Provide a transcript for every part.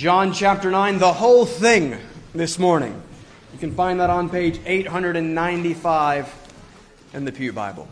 John chapter 9, the whole thing this morning. You can find that on page 895 in the Pew Bible.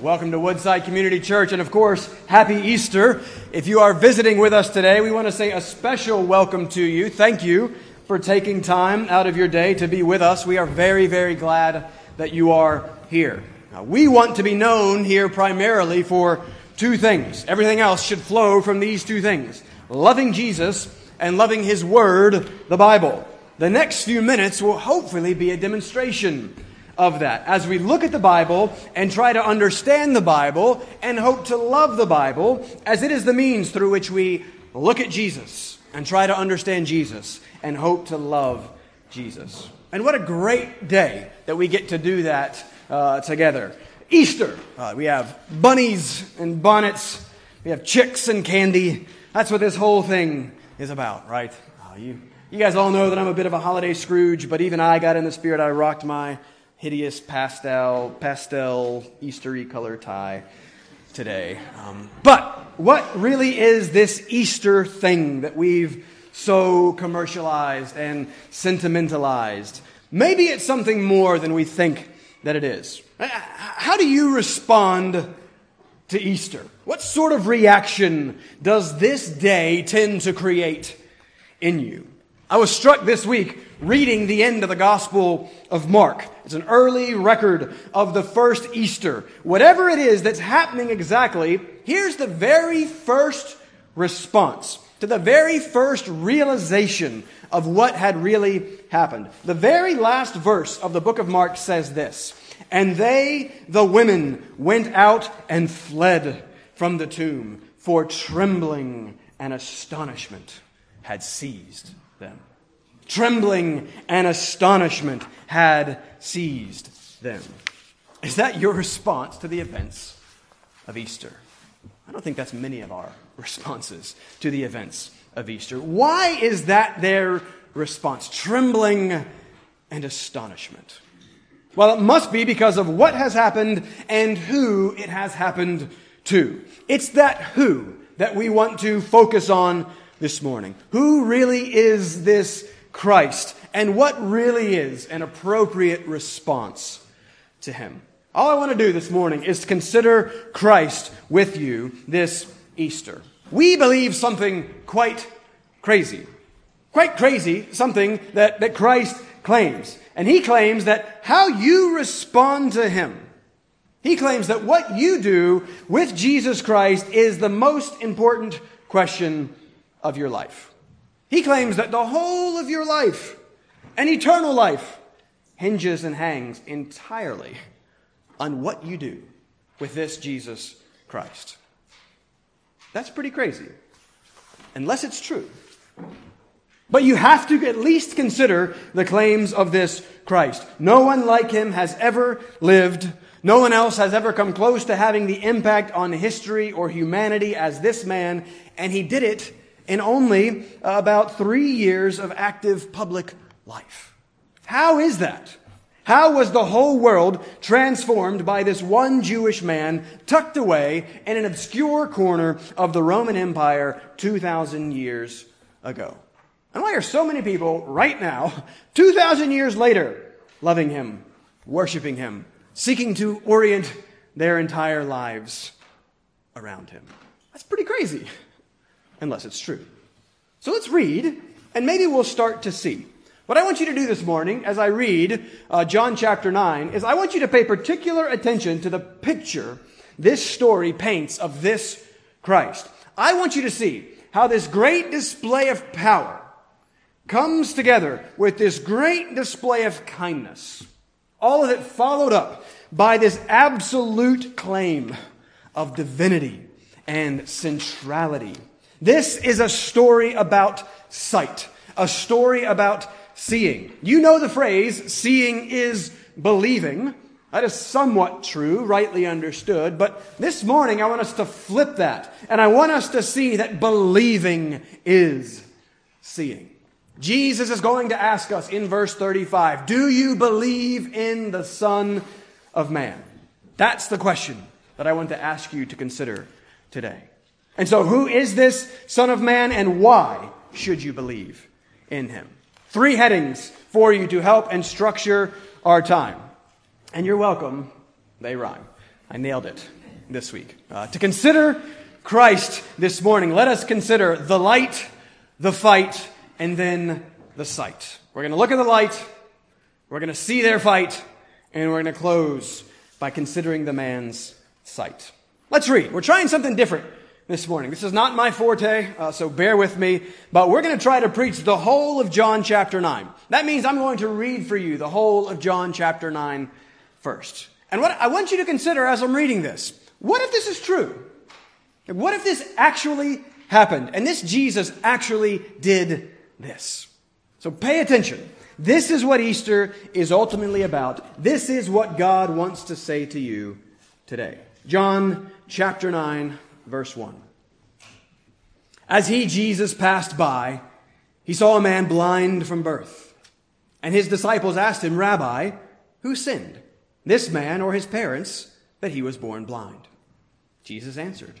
Welcome to Woodside Community Church, and of course, happy Easter. If you are visiting with us today, we want to say a special welcome to you. Thank you for taking time out of your day to be with us. We are very, very glad that you are here. Now, we want to be known here primarily for two things. Everything else should flow from these two things loving Jesus and loving His Word, the Bible. The next few minutes will hopefully be a demonstration of that as we look at the Bible and try to understand the Bible and hope to love the Bible as it is the means through which we look at Jesus and try to understand Jesus and hope to love Jesus. And what a great day that we get to do that uh, together. Easter, uh, we have bunnies and bonnets, we have chicks and candy. That's what this whole thing is about, right? Uh, you, you guys all know that I'm a bit of a holiday Scrooge, but even I got in the spirit. I rocked my hideous pastel, pastel Eastery color tie today. Um, but what really is this Easter thing that we've so commercialized and sentimentalized? Maybe it's something more than we think that it is. How do you respond to Easter? What sort of reaction does this day tend to create in you? I was struck this week reading the end of the Gospel of Mark. It's an early record of the first Easter. Whatever it is that's happening exactly, here's the very first response to the very first realization of what had really happened. The very last verse of the book of Mark says this And they, the women, went out and fled from the tomb, for trembling and astonishment had seized them. Trembling and astonishment had seized them. Is that your response to the events of Easter? I don't think that's many of our responses to the events of Easter. Why is that their response? Trembling and astonishment. Well, it must be because of what has happened and who it has happened to. It's that who that we want to focus on this morning. Who really is this Christ? And what really is an appropriate response to him? All I want to do this morning is to consider Christ with you this Easter. We believe something quite crazy. Quite crazy, something that, that Christ claims. And he claims that how you respond to him, he claims that what you do with Jesus Christ is the most important question of your life. He claims that the whole of your life and eternal life hinges and hangs entirely on what you do with this Jesus Christ. That's pretty crazy, unless it's true. But you have to at least consider the claims of this Christ. No one like him has ever lived. No one else has ever come close to having the impact on history or humanity as this man, and he did it in only uh, about three years of active public life. How is that? How was the whole world transformed by this one Jewish man tucked away in an obscure corner of the Roman Empire 2,000 years ago? And why are so many people right now, 2,000 years later, loving him, worshiping him, seeking to orient their entire lives around him? That's pretty crazy, unless it's true. So let's read, and maybe we'll start to see. What I want you to do this morning, as I read uh, John chapter 9, is I want you to pay particular attention to the picture this story paints of this Christ. I want you to see how this great display of power comes together with this great display of kindness. All of it followed up by this absolute claim of divinity and centrality. This is a story about sight, a story about seeing. You know the phrase, seeing is believing. That is somewhat true, rightly understood. But this morning, I want us to flip that. And I want us to see that believing is seeing. Jesus is going to ask us in verse 35 Do you believe in the Son of Man? That's the question that I want to ask you to consider today. And so, who is this Son of Man and why should you believe in him? Three headings for you to help and structure our time. And you're welcome, they rhyme. I nailed it this week. Uh, to consider Christ this morning, let us consider the light, the fight, and then the sight. We're going to look at the light, we're going to see their fight, and we're going to close by considering the man's sight. Let's read. We're trying something different this morning. This is not my forte, uh, so bear with me, but we're going to try to preach the whole of John chapter 9. That means I'm going to read for you the whole of John chapter 9 first. And what I want you to consider as I'm reading this, what if this is true? What if this actually happened and this Jesus actually did this? So pay attention. This is what Easter is ultimately about. This is what God wants to say to you today. John chapter 9, verse 1. As he, Jesus, passed by, he saw a man blind from birth. And his disciples asked him, Rabbi, who sinned, this man or his parents, that he was born blind? Jesus answered,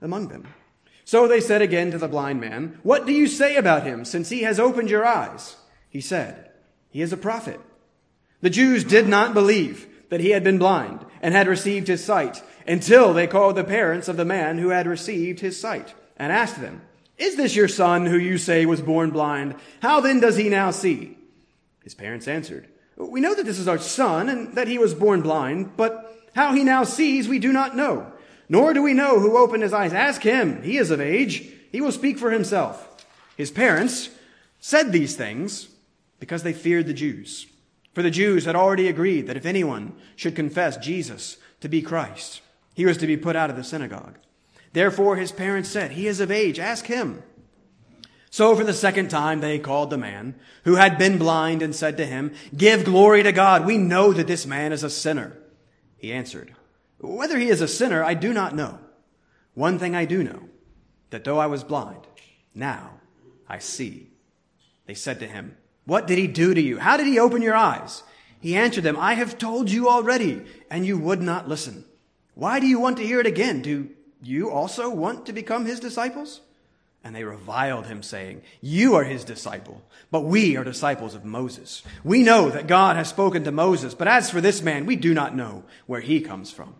among them. So they said again to the blind man, What do you say about him, since he has opened your eyes? He said, He is a prophet. The Jews did not believe that he had been blind and had received his sight until they called the parents of the man who had received his sight and asked them, Is this your son who you say was born blind? How then does he now see? His parents answered, We know that this is our son and that he was born blind, but how he now sees we do not know. Nor do we know who opened his eyes. Ask him. He is of age. He will speak for himself. His parents said these things because they feared the Jews. For the Jews had already agreed that if anyone should confess Jesus to be Christ, he was to be put out of the synagogue. Therefore, his parents said, He is of age, ask him. So for the second time, they called the man who had been blind and said to him, Give glory to God. We know that this man is a sinner. He answered, Whether he is a sinner, I do not know. One thing I do know, that though I was blind, now I see. They said to him, What did he do to you? How did he open your eyes? He answered them, I have told you already, and you would not listen. Why do you want to hear it again? Do you also want to become his disciples? And they reviled him, saying, You are his disciple, but we are disciples of Moses. We know that God has spoken to Moses, but as for this man, we do not know where he comes from.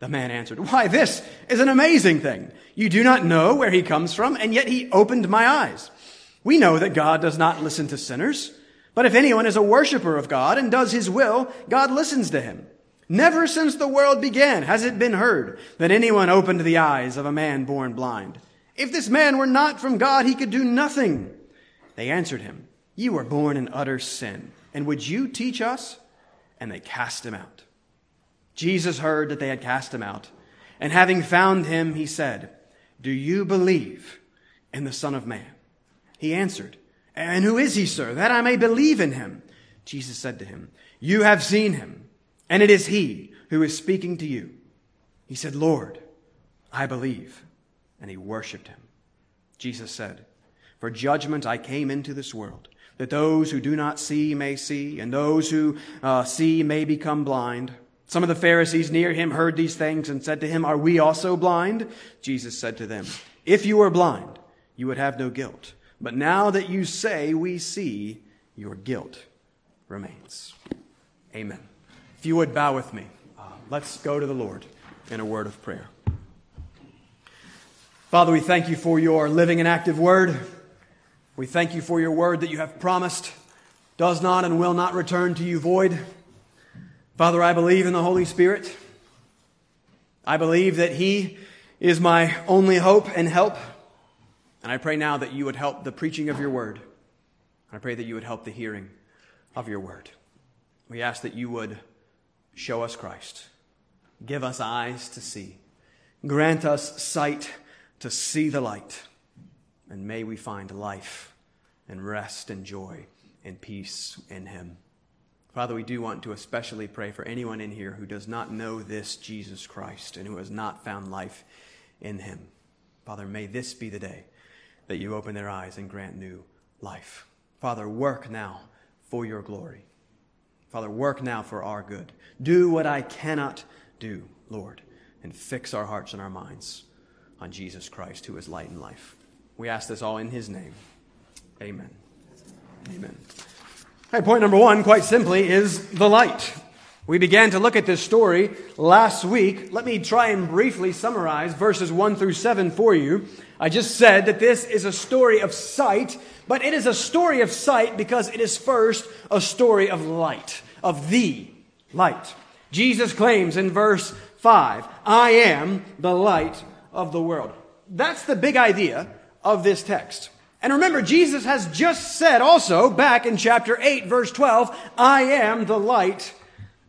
The man answered, Why, this is an amazing thing. You do not know where he comes from, and yet he opened my eyes. We know that God does not listen to sinners, but if anyone is a worshiper of God and does his will, God listens to him. Never since the world began has it been heard that anyone opened the eyes of a man born blind. If this man were not from God, he could do nothing. They answered him, You were born in utter sin, and would you teach us? And they cast him out. Jesus heard that they had cast him out, and having found him, he said, Do you believe in the Son of Man? He answered, And who is he, sir, that I may believe in him? Jesus said to him, You have seen him and it is he who is speaking to you. He said, Lord, I believe. And he worshiped him. Jesus said, For judgment I came into this world, that those who do not see may see, and those who uh, see may become blind. Some of the Pharisees near him heard these things and said to him, Are we also blind? Jesus said to them, If you were blind, you would have no guilt. But now that you say we see, your guilt remains. Amen. If you would bow with me, uh, let's go to the Lord in a word of prayer. Father, we thank you for your living and active word. We thank you for your word that you have promised does not and will not return to you void. Father, I believe in the Holy Spirit. I believe that He is my only hope and help. And I pray now that you would help the preaching of your word. I pray that you would help the hearing of your word. We ask that you would show us Christ. Give us eyes to see. Grant us sight to see the light and may we find life and rest and joy and peace in Him. Father, we do want to especially pray for anyone in here who does not know this Jesus Christ and who has not found life in Him. Father, may this be the day that you open their eyes and grant new life. Father, work now for your glory. Father, work now for our good. Do what I cannot do, Lord, and fix our hearts and our minds on Jesus Christ, who is light and life. We ask this all in his name. Amen. Amen. Point number one, quite simply, is the light. We began to look at this story last week. Let me try and briefly summarize verses 1 through 7 for you. I just said that this is a story of sight, but it is a story of sight because it is first a story of light, of the light. Jesus claims in verse 5, I am the light of the world. That's the big idea of this text. And remember, Jesus has just said also back in chapter 8, verse 12, I am the light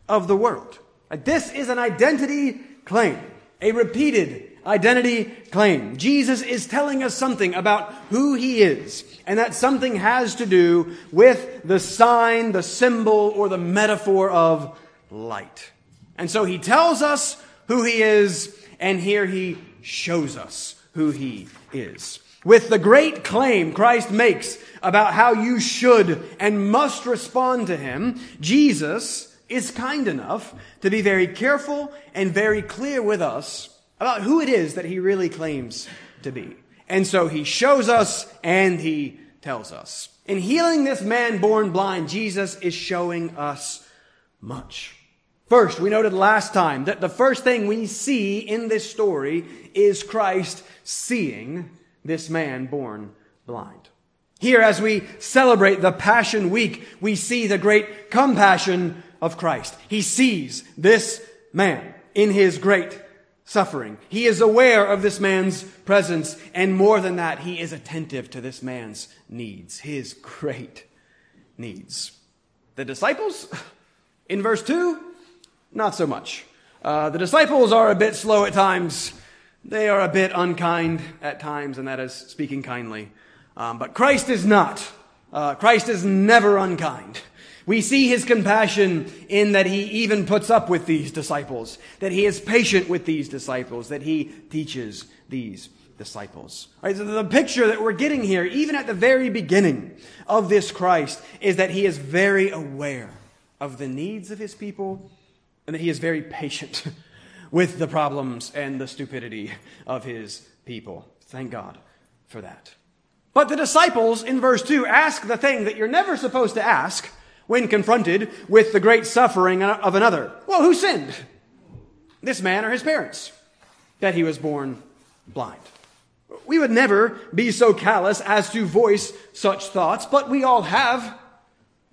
of the world. This is an identity claim, a repeated identity claim. Jesus is telling us something about who he is, and that something has to do with the sign, the symbol, or the metaphor of light. And so he tells us who he is, and here he shows us who he is with the great claim Christ makes about how you should and must respond to him, Jesus is kind enough to be very careful and very clear with us about who it is that he really claims to be. And so he shows us and he tells us. In healing this man born blind, Jesus is showing us much. First, we noted last time that the first thing we see in this story is Christ seeing this man born blind. Here, as we celebrate the Passion Week, we see the great compassion of Christ. He sees this man in his great suffering. He is aware of this man's presence, and more than that, he is attentive to this man's needs, his great needs. The disciples, in verse 2, not so much. Uh, the disciples are a bit slow at times they are a bit unkind at times, and that is speaking kindly. Um, but Christ is not. Uh, Christ is never unkind. We see his compassion in that he even puts up with these disciples, that he is patient with these disciples, that he teaches these disciples. Right, so the picture that we're getting here, even at the very beginning of this Christ, is that he is very aware of the needs of his people and that he is very patient with the problems and the stupidity of his people. Thank God for that. But the disciples in verse 2 ask the thing that you're never supposed to ask when confronted with the great suffering of another. Well, who sinned? This man or his parents? That he was born blind. We would never be so callous as to voice such thoughts, but we all have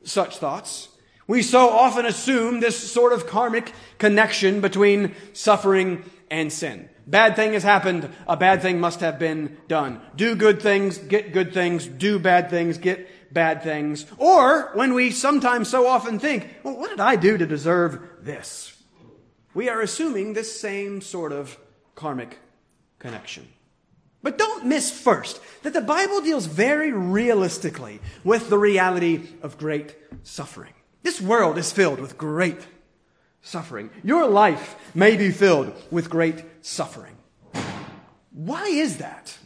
such thoughts. We so often assume this sort of karmic connection between suffering and sin. Bad thing has happened, a bad thing must have been done. Do good things, get good things, do bad things, get bad things. Or when we sometimes so often think, well, what did I do to deserve this? We are assuming this same sort of karmic connection. But don't miss first that the Bible deals very realistically with the reality of great suffering. This world is filled with great suffering. Your life may be filled with great suffering. Why is that?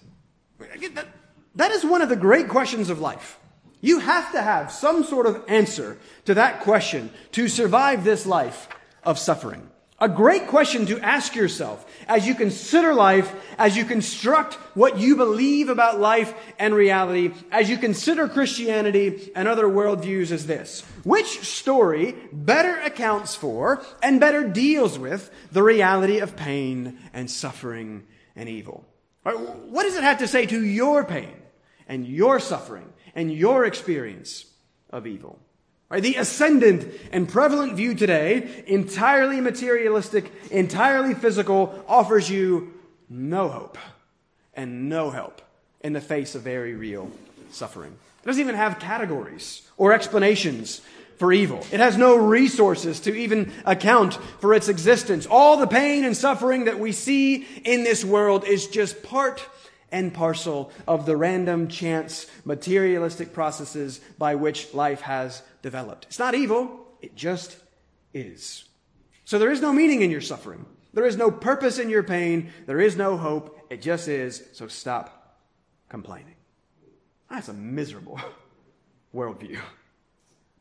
That is one of the great questions of life. You have to have some sort of answer to that question to survive this life of suffering. A great question to ask yourself as you consider life, as you construct what you believe about life and reality, as you consider Christianity and other worldviews is this. Which story better accounts for and better deals with the reality of pain and suffering and evil? What does it have to say to your pain and your suffering and your experience of evil? Right? The ascendant and prevalent view today, entirely materialistic, entirely physical, offers you no hope and no help in the face of very real suffering. It doesn't even have categories or explanations for evil. It has no resources to even account for its existence. All the pain and suffering that we see in this world is just part and parcel of the random chance materialistic processes by which life has developed. It's not evil, it just is. So there is no meaning in your suffering. There is no purpose in your pain. There is no hope. It just is. So stop complaining. That's a miserable worldview.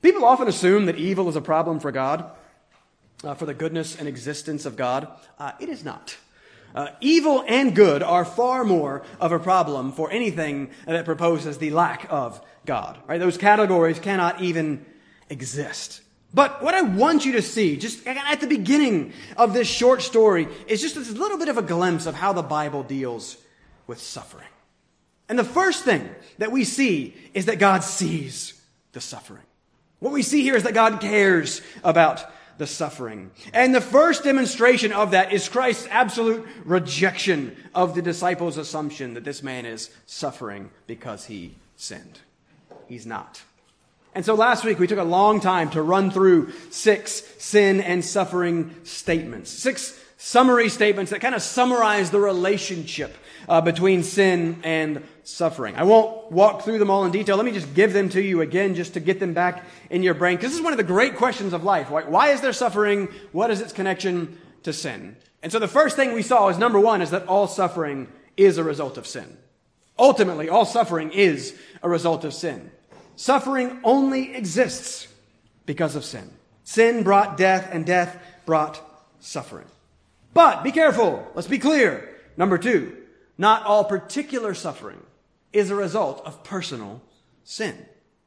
People often assume that evil is a problem for God, uh, for the goodness and existence of God. Uh, it is not. Uh, evil and good are far more of a problem for anything that proposes the lack of God. Right? Those categories cannot even exist. But what I want you to see, just at the beginning of this short story, is just a little bit of a glimpse of how the Bible deals with suffering. And the first thing that we see is that God sees the suffering. What we see here is that God cares about the suffering. And the first demonstration of that is Christ's absolute rejection of the disciples' assumption that this man is suffering because he sinned. He's not. And so last week we took a long time to run through six sin and suffering statements. Six summary statements that kind of summarize the relationship uh, between sin and suffering. I won't walk through them all in detail. Let me just give them to you again just to get them back in your brain. Because this is one of the great questions of life. Why, why is there suffering? What is its connection to sin? And so the first thing we saw is number one is that all suffering is a result of sin. Ultimately, all suffering is a result of sin. Suffering only exists because of sin. Sin brought death, and death brought suffering. But be careful. Let's be clear. Number two, not all particular suffering is a result of personal sin.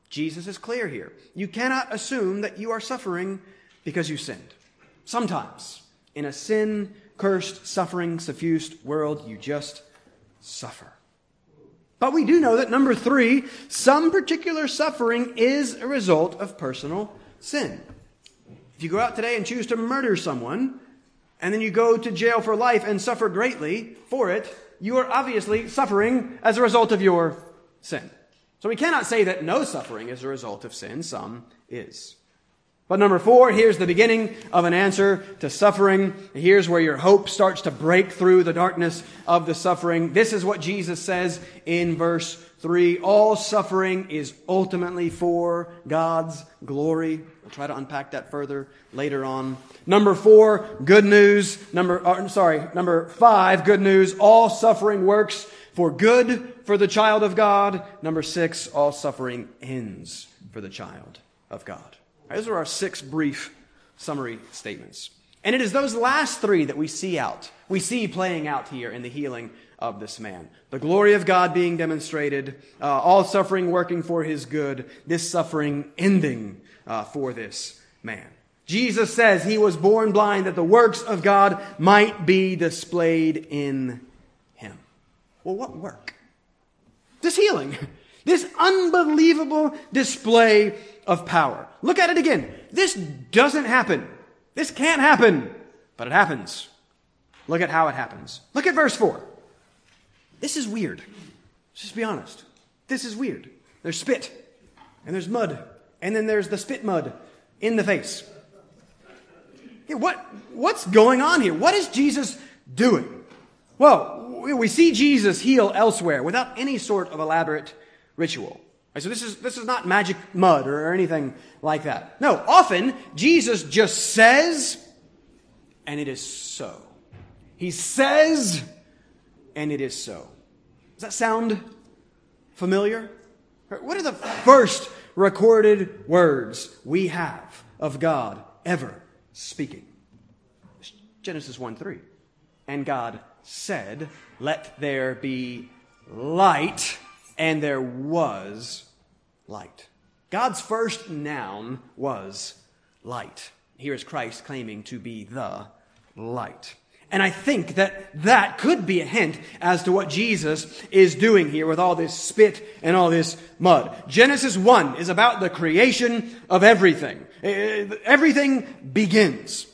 Jesus is clear here. You cannot assume that you are suffering because you sinned. Sometimes, in a sin cursed, suffering suffused world, you just suffer. But we do know that number three, some particular suffering is a result of personal sin. If you go out today and choose to murder someone, and then you go to jail for life and suffer greatly for it, you are obviously suffering as a result of your sin. So we cannot say that no suffering is a result of sin. Some is. But number four, here's the beginning of an answer to suffering. Here's where your hope starts to break through the darkness of the suffering. This is what Jesus says in verse three. All suffering is ultimately for God's glory. We'll try to unpack that further later on. Number four, good news. Number, uh, sorry, number five, good news. All suffering works for good for the child of God. Number six, all suffering ends for the child of God. Those are our six brief summary statements. And it is those last three that we see out, we see playing out here in the healing of this man. The glory of God being demonstrated, uh, all suffering working for his good, this suffering ending uh, for this man. Jesus says he was born blind that the works of God might be displayed in him. Well, what work? This healing. This unbelievable display of power. Look at it again. This doesn't happen. This can't happen, but it happens. Look at how it happens. Look at verse 4. This is weird. Just be honest. This is weird. There's spit, and there's mud, and then there's the spit mud in the face. what, what's going on here? What is Jesus doing? Well, we see Jesus heal elsewhere without any sort of elaborate ritual. So this is, this is not magic mud or anything like that. No, often Jesus just says, and it is so. He says, and it is so. Does that sound familiar? What are the first recorded words we have of God ever speaking? Genesis 1 3. And God said, Let there be light, and there was light. God's first noun was light. Here is Christ claiming to be the light. And I think that that could be a hint as to what Jesus is doing here with all this spit and all this mud. Genesis 1 is about the creation of everything. Uh, everything begins.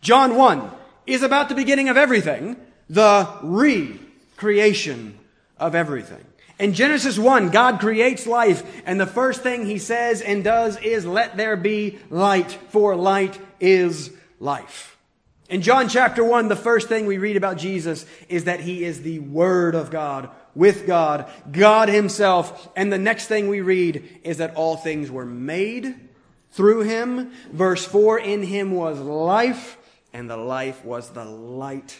John 1 is about the beginning of everything, the re-creation of everything. In Genesis 1, God creates life, and the first thing he says and does is, let there be light, for light is life. In John chapter 1, the first thing we read about Jesus is that he is the Word of God, with God, God himself. And the next thing we read is that all things were made through him. Verse 4, in him was life, and the life was the light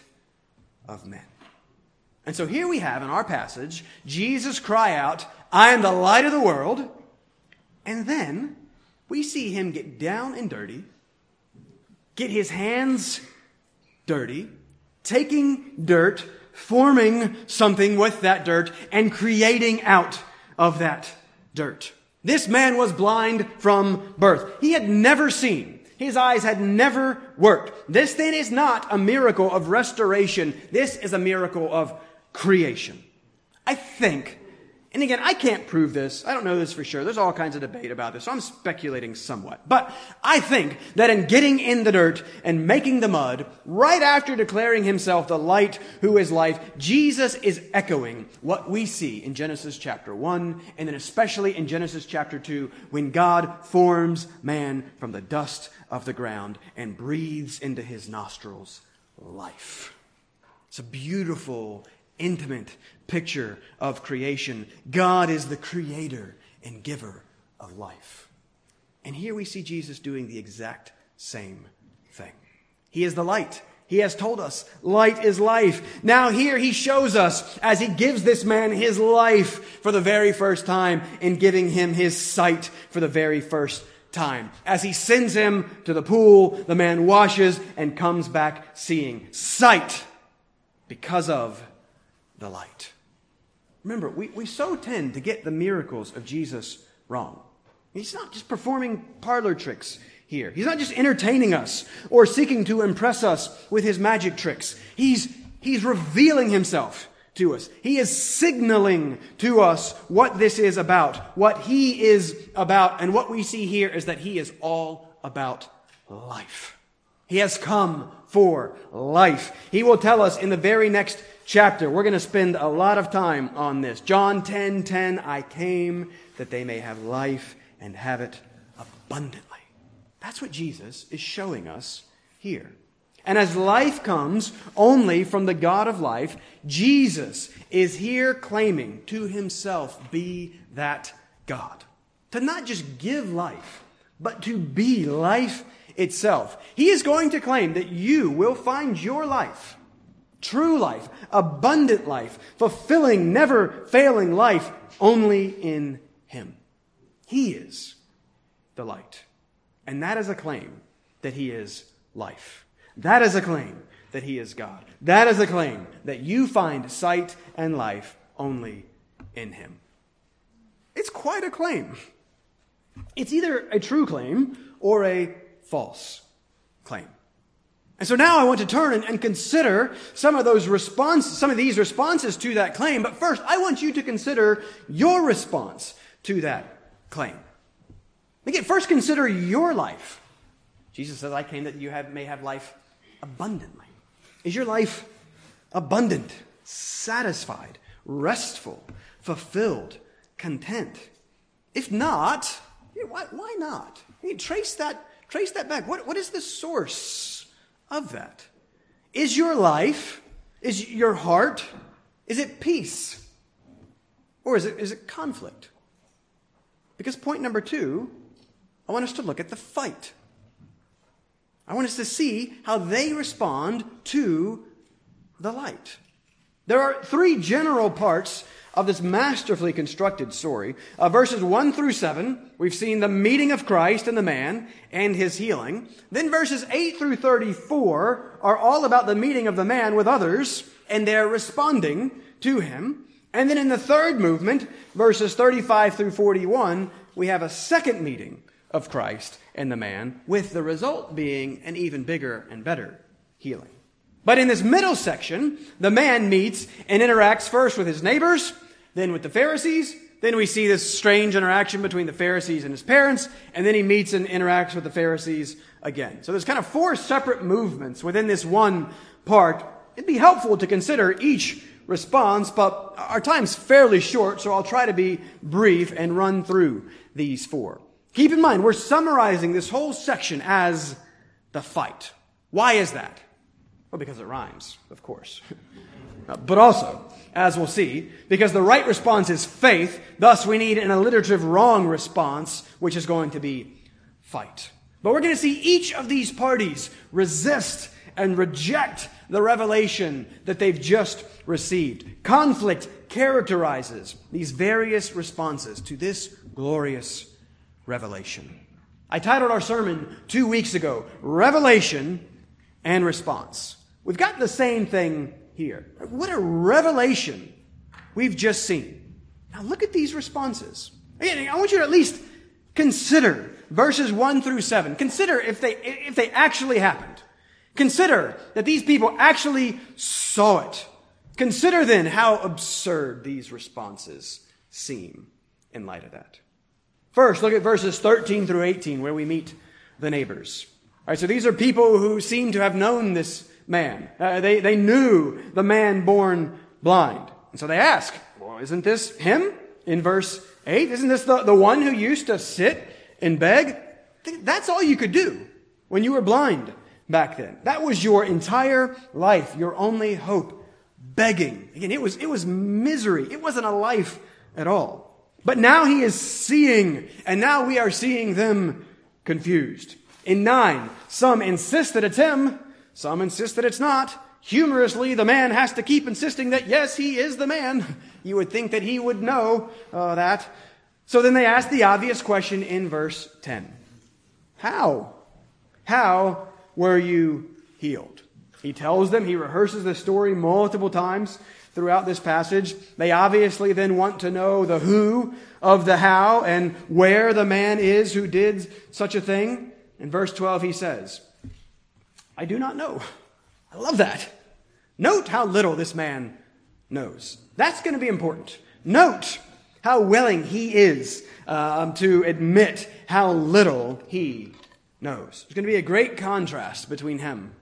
of men. And so here we have in our passage, Jesus cry out, I am the light of the world. And then we see him get down and dirty, get his hands dirty, taking dirt, forming something with that dirt, and creating out of that dirt. This man was blind from birth. He had never seen. His eyes had never worked. This then is not a miracle of restoration. This is a miracle of creation. I think and again, I can't prove this. I don't know this for sure. There's all kinds of debate about this, so I'm speculating somewhat. But I think that in getting in the dirt and making the mud, right after declaring himself the light who is life, Jesus is echoing what we see in Genesis chapter 1, and then especially in Genesis chapter 2, when God forms man from the dust of the ground and breathes into his nostrils life. It's a beautiful intimate picture of creation. God is the creator and giver of life. And here we see Jesus doing the exact same thing. He is the light. He has told us light is life. Now here he shows us as he gives this man his life for the very first time in giving him his sight for the very first time. As he sends him to the pool, the man washes and comes back seeing sight because of the light. Remember, we, we so tend to get the miracles of Jesus wrong. He's not just performing parlor tricks here. He's not just entertaining us or seeking to impress us with his magic tricks. He's, he's revealing himself to us. He is signaling to us what this is about, what he is about. And what we see here is that he is all about life. He has come for life. He will tell us in the very next chapter. We're going to spend a lot of time on this. John 10 10, I came that they may have life and have it abundantly. That's what Jesus is showing us here. And as life comes only from the God of life, Jesus is here claiming to himself be that God. To not just give life, but to be life itself. He is going to claim that you will find your life True life, abundant life, fulfilling, never failing life only in Him. He is the light. And that is a claim that He is life. That is a claim that He is God. That is a claim that you find sight and life only in Him. It's quite a claim. It's either a true claim or a false claim. And so now I want to turn and, consider some of those responses, some of these responses to that claim. But first, I want you to consider your response to that claim. Again, first consider your life. Jesus says, I came that you have, may have life abundantly. Is your life abundant, satisfied, restful, fulfilled, content? If not, why, why not? I mean, trace that, trace that back. What, what is the source of that? Is your life, is your heart, is it peace? Or is it, is it conflict? Because point number two, I want us to look at the fight. I want us to see how they respond to the light. There are three general parts of this masterfully constructed story. Uh, verses 1 through 7, we've seen the meeting of Christ and the man and his healing. Then verses 8 through 34 are all about the meeting of the man with others and their responding to him. And then in the third movement, verses 35 through 41, we have a second meeting of Christ and the man, with the result being an even bigger and better healing. But in this middle section, the man meets and interacts first with his neighbors, then with the Pharisees, then we see this strange interaction between the Pharisees and his parents, and then he meets and interacts with the Pharisees again. So there's kind of four separate movements within this one part. It'd be helpful to consider each response, but our time's fairly short, so I'll try to be brief and run through these four. Keep in mind, we're summarizing this whole section as the fight. Why is that? Well, because it rhymes, of course. but also, as we'll see, because the right response is faith, thus we need an alliterative wrong response, which is going to be fight. But we're going to see each of these parties resist and reject the revelation that they've just received. Conflict characterizes these various responses to this glorious revelation. I titled our sermon two weeks ago, Revelation and Response. We've gotten the same thing here. What a revelation we've just seen. Now look at these responses. Again, I want you to at least consider verses 1 through 7. Consider if they, if they actually happened. Consider that these people actually saw it. Consider then how absurd these responses seem in light of that. First, look at verses 13 through 18 where we meet the neighbors. All right, so these are people who seem to have known this man. Uh, they, they knew the man born blind. And so they ask, well, isn't this him? In verse 8, isn't this the, the one who used to sit and beg? That's all you could do when you were blind back then. That was your entire life, your only hope. Begging. Again, it was, it was misery. It wasn't a life at all. But now he is seeing, and now we are seeing them confused. In 9, some insist that it's him, some insist that it's not. Humorously, the man has to keep insisting that, yes, he is the man. You would think that he would know uh, that. So then they ask the obvious question in verse 10 How? How were you healed? He tells them, he rehearses the story multiple times throughout this passage. They obviously then want to know the who of the how and where the man is who did such a thing. In verse 12, he says, I do not know. I love that. Note how little this man knows. That's going to be important. Note how willing he is um, to admit how little he knows. There's going to be a great contrast between him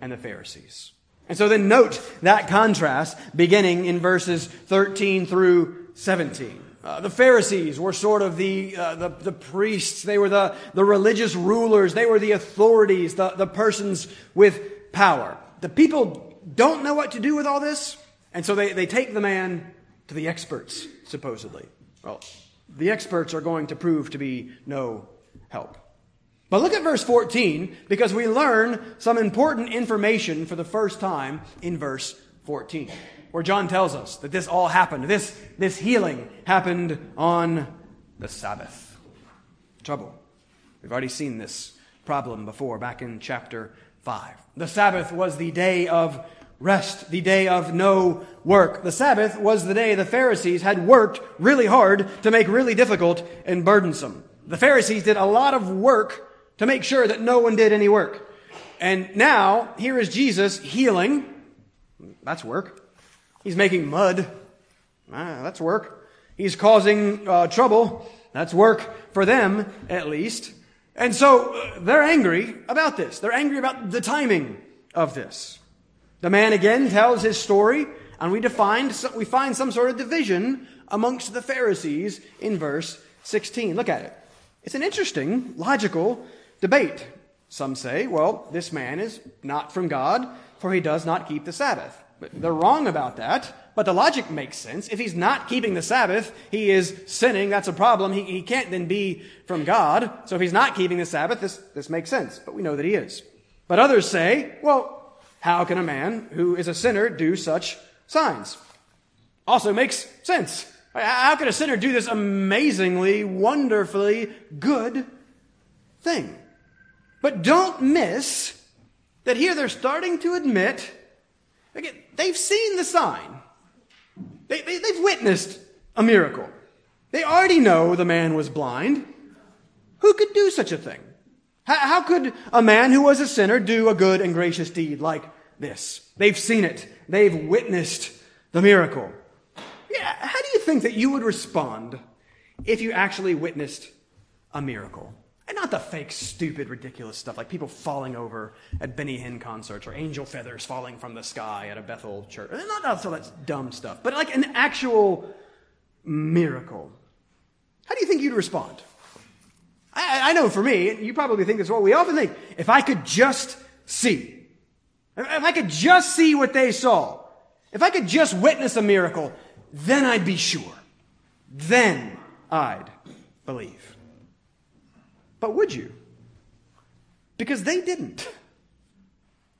and the Pharisees. And so then note that contrast beginning in verses 13 through 17. Uh, the Pharisees were sort of the, uh, the, the, priests. They were the, the religious rulers. They were the authorities, the, the persons with power. The people don't know what to do with all this. And so they, they take the man to the experts, supposedly. Well, the experts are going to prove to be no help. But look at verse 14 because we learn some important information for the first time in verse 14, where John tells us that this all happened. This, this healing happened on the Sabbath. Trouble. We've already seen this problem before back in chapter 5. The Sabbath was the day of rest, the day of no work. The Sabbath was the day the Pharisees had worked really hard to make really difficult and burdensome. The Pharisees did a lot of work to make sure that no one did any work. And now, here is Jesus healing. That's work. He's making mud. Ah, that's work. He's causing uh, trouble. That's work for them, at least. And so uh, they're angry about this. They're angry about the timing of this. The man again tells his story, and we define, we find some sort of division amongst the Pharisees in verse 16. Look at it. It's an interesting, logical debate. Some say, well, this man is not from God, for he does not keep the Sabbath. They're wrong about that, but the logic makes sense. If he's not keeping the Sabbath, he is sinning. That's a problem. He, he can't then be from God. So if he's not keeping the Sabbath, this, this makes sense. But we know that he is. But others say, well, how can a man who is a sinner do such signs? also makes sense. How could a sinner do this amazingly, wonderfully good thing? But don't miss that here they're starting to admit again, they've seen the sign. They, they, they've witnessed a miracle. They already know the man was blind. Who could do such a thing? How, how could a man who was a sinner do a good and gracious deed like this? They've seen it. They've witnessed the miracle. Yeah, how do you think that you would respond if you actually witnessed a miracle? And not the fake, stupid, ridiculous stuff like people falling over at Benny Hinn concerts or angel feathers falling from the sky at a Bethel church. Not, all that dumb stuff, but like an actual miracle. How do you think you'd respond? I, I know for me, you probably think this well, we often think, if I could just see, if I could just see what they saw, if I could just witness a miracle, then I'd be sure. Then I'd believe. But would you? Because they didn't.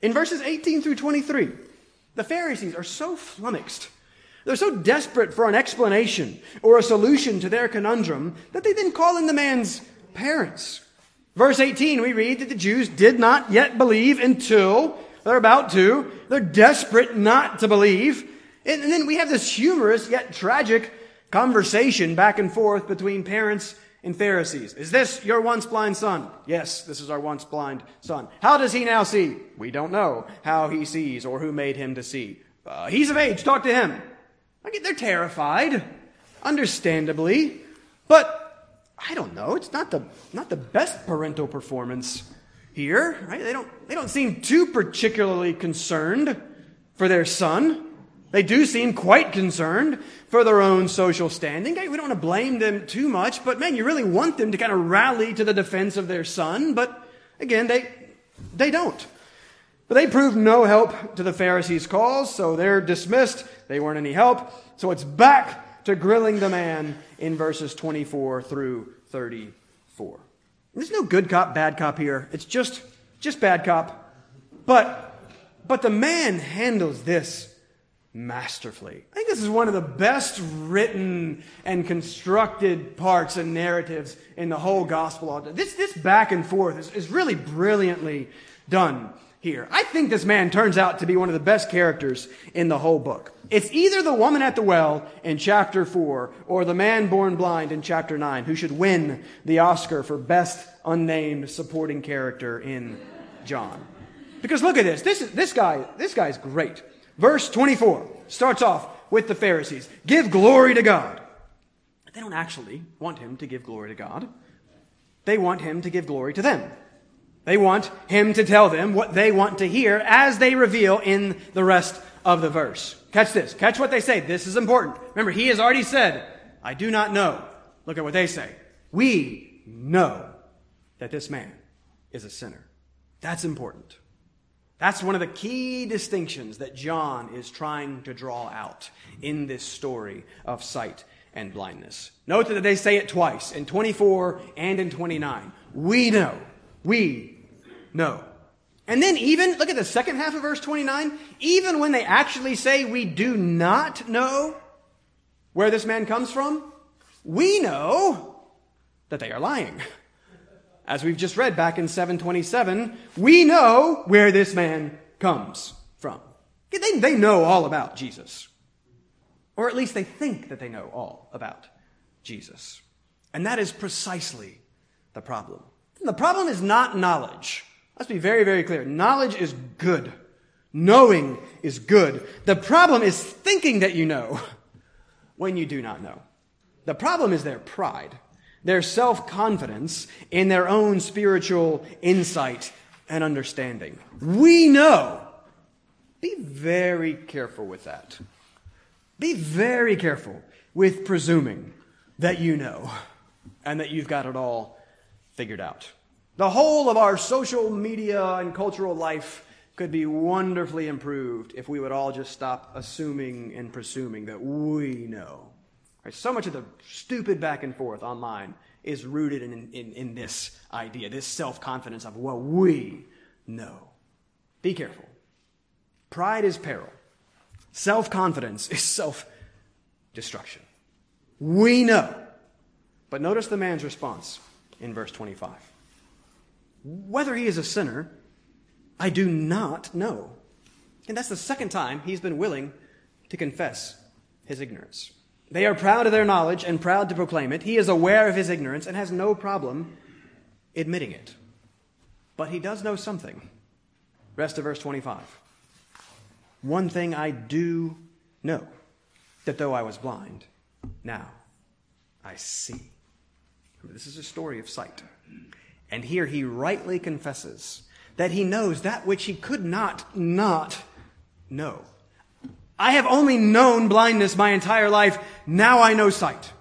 In verses 18 through 23, the Pharisees are so flummoxed. They're so desperate for an explanation or a solution to their conundrum that they then call in the man's parents. Verse 18, we read that the Jews did not yet believe until they're about to. They're desperate not to believe. And, then we have this humorous yet tragic conversation back and forth between parents and Pharisees. Is this your once blind son? Yes, this is our once blind son. How does he now see? We don't know how he sees or who made him to see. Uh, he's of age. Talk to him. I get They're terrified, understandably, but I don't know. It's not the not the best parental performance here, right? They don't they don't seem too particularly concerned for their son. They do seem quite concerned for their own social standing. We don't want to blame them too much, but man, you really want them to kind of rally to the defense of their son. But again, they, they don't. But they proved no help to the Pharisees' cause, so they're dismissed. They weren't any help. So it's back to grilling the man in verses 24 through 34. There's no good cop, bad cop here. It's just, just bad cop. But, but the man handles this masterfully. I think this is one of the best written and constructed parts and narratives in the whole gospel. This, this back and forth is, is really brilliantly done here. I think this man turns out to be one of the best characters in the whole book. It's either the woman at the well in chapter 4 or the man born blind in chapter 9 who should win the Oscar for best unnamed supporting character in John. Because look at this. This, is, this guy, this guy's great. Verse 24 starts off with the Pharisees. Give glory to God. They don't actually want him to give glory to God. They want him to give glory to them. They want him to tell them what they want to hear as they reveal in the rest of the verse. Catch this. Catch what they say. This is important. Remember, he has already said, I do not know. Look at what they say. We know that this man is a sinner. That's important. That's one of the key distinctions that John is trying to draw out in this story of sight and blindness. Note that they say it twice, in 24 and in 29. We know. We know. And then even, look at the second half of verse 29, even when they actually say we do not know where this man comes from, we know that they are lying. As we've just read back in 727, we know where this man comes from. They, they know all about Jesus. Or at least they think that they know all about Jesus. And that is precisely the problem. The problem is not knowledge. Let's be very, very clear. Knowledge is good. Knowing is good. The problem is thinking that you know when you do not know. The problem is their pride their self confidence in their own spiritual insight and understanding. We know. Be very careful with that. Be very careful with presuming that you know and that you've got it all figured out. The whole of our social media and cultural life could be wonderfully improved if we would all just stop assuming and presuming that we know. Right? So much of the stupid back and forth online is rooted in, in, in this idea, this self confidence of, what we know. Be careful. Pride is peril, self confidence is self destruction. We know. But notice the man's response in verse 25. Whether he is a sinner, I do not know. And that's the second time he's been willing to confess his ignorance. They are proud of their knowledge and proud to proclaim it. He is aware of his ignorance and has no problem admitting it. But he does know something. Rest of verse 25. One thing I do know that though I was blind, now I see. This is a story of sight. And here he rightly confesses that he knows that which he could not not know. I have only known blindness my entire life. Now I know sight.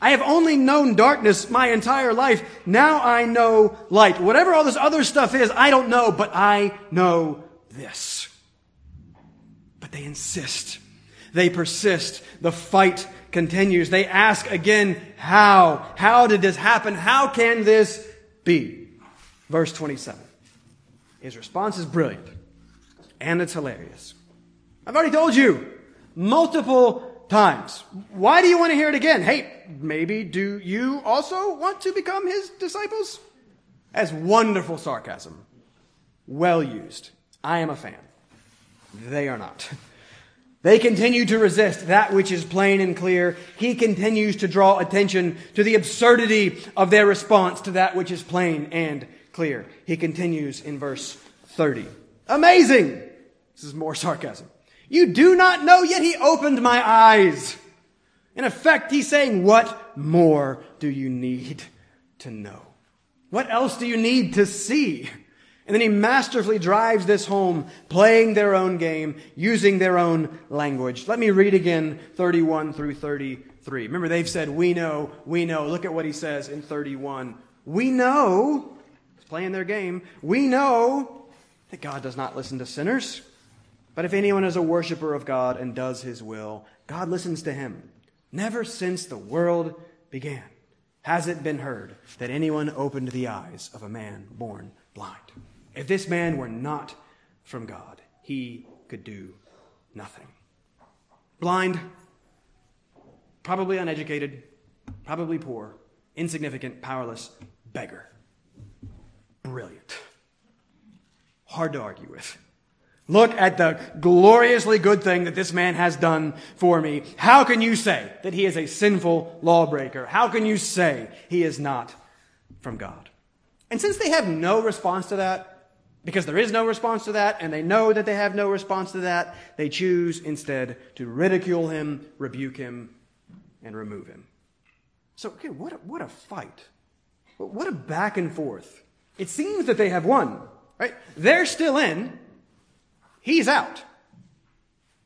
I have only known darkness my entire life. Now I know light. Whatever all this other stuff is, I don't know, but I know this. But they insist. They persist. The fight continues. They ask again, how? How did this happen? How can this be? Verse 27. His response is brilliant and it's hilarious. I've already told you multiple times. Why do you want to hear it again? Hey, maybe do you also want to become his disciples? As wonderful sarcasm. Well used. I am a fan. They are not. They continue to resist that which is plain and clear. He continues to draw attention to the absurdity of their response to that which is plain and clear. He continues in verse 30. Amazing! This is more sarcasm. You do not know, yet he opened my eyes. In effect, he's saying, What more do you need to know? What else do you need to see? And then he masterfully drives this home, playing their own game, using their own language. Let me read again 31 through 33. Remember, they've said, We know, we know. Look at what he says in 31. We know, he's playing their game, we know that God does not listen to sinners. But if anyone is a worshiper of God and does his will, God listens to him. Never since the world began has it been heard that anyone opened the eyes of a man born blind. If this man were not from God, he could do nothing. Blind, probably uneducated, probably poor, insignificant, powerless, beggar. Brilliant. Hard to argue with. Look at the gloriously good thing that this man has done for me. How can you say that he is a sinful lawbreaker? How can you say he is not from God? And since they have no response to that, because there is no response to that, and they know that they have no response to that, they choose instead to ridicule him, rebuke him, and remove him. So, okay, what a, what a fight. What a back and forth. It seems that they have won, right? They're still in, he's out.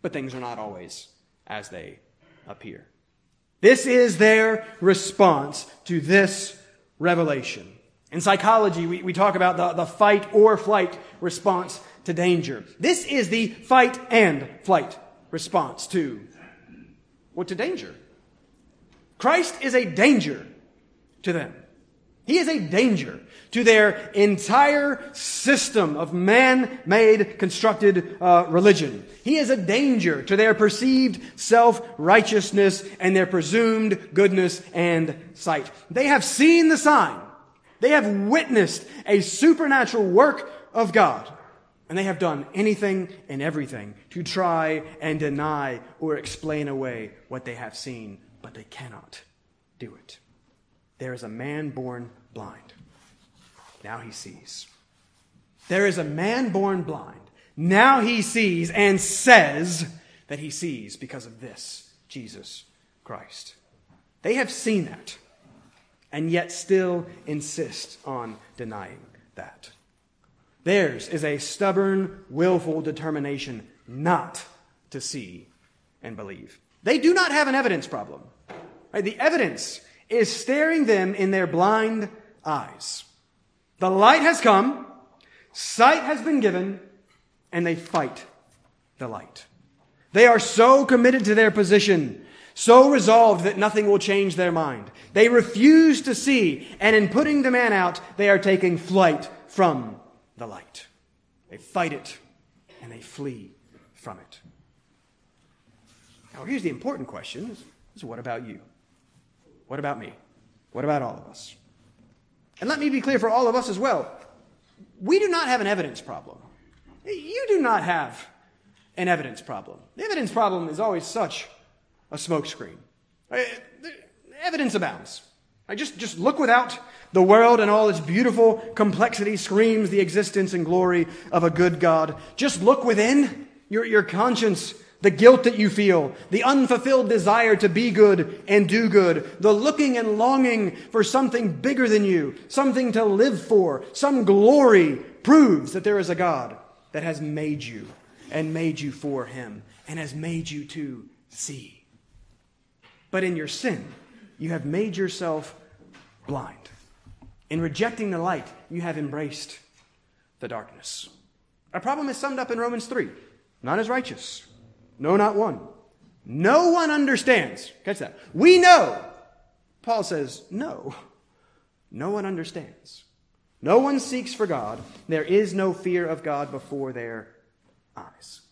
But things are not always as they appear. This is their response to this revelation. In psychology, we, we talk about the, the fight or flight response to danger. This is the fight and flight response to what to danger. Christ is a danger to them. He is a danger to their entire system of man-made constructed uh, religion. He is a danger to their perceived self-righteousness and their presumed goodness and sight. They have seen the sign. They have witnessed a supernatural work of God. And they have done anything and everything to try and deny or explain away what they have seen, but they cannot do it. There is a man born blind. Now he sees. There is a man born blind. Now he sees and says that he sees because of this, Jesus Christ. They have seen that and yet still insist on denying that. Theirs is a stubborn, willful determination not to see and believe. They do not have an evidence problem. Right? The evidence is staring them in their blind eyes. The light has come, sight has been given, and they fight the light. They are so committed to their position so resolved that nothing will change their mind. They refuse to see, and in putting the man out, they are taking flight from the light. They fight it, and they flee from it. Now, here's the important question is what about you? What about me? What about all of us? And let me be clear for all of us as well. We do not have an evidence problem. You do not have an evidence problem. The evidence problem is always such a smokescreen. Uh, evidence abounds. I just, just look without. The world and all its beautiful complexity screams the existence and glory of a good God. Just look within your, your conscience, the guilt that you feel, the unfulfilled desire to be good and do good, the looking and longing for something bigger than you, something to live for, some glory proves that there is a God that has made you and made you for him and has made you to see. But in your sin, you have made yourself blind. In rejecting the light, you have embraced the darkness. Our problem is summed up in Romans 3 none is righteous. No, not one. No one understands. Catch that. We know. Paul says, no. No one understands. No one seeks for God. There is no fear of God before their eyes.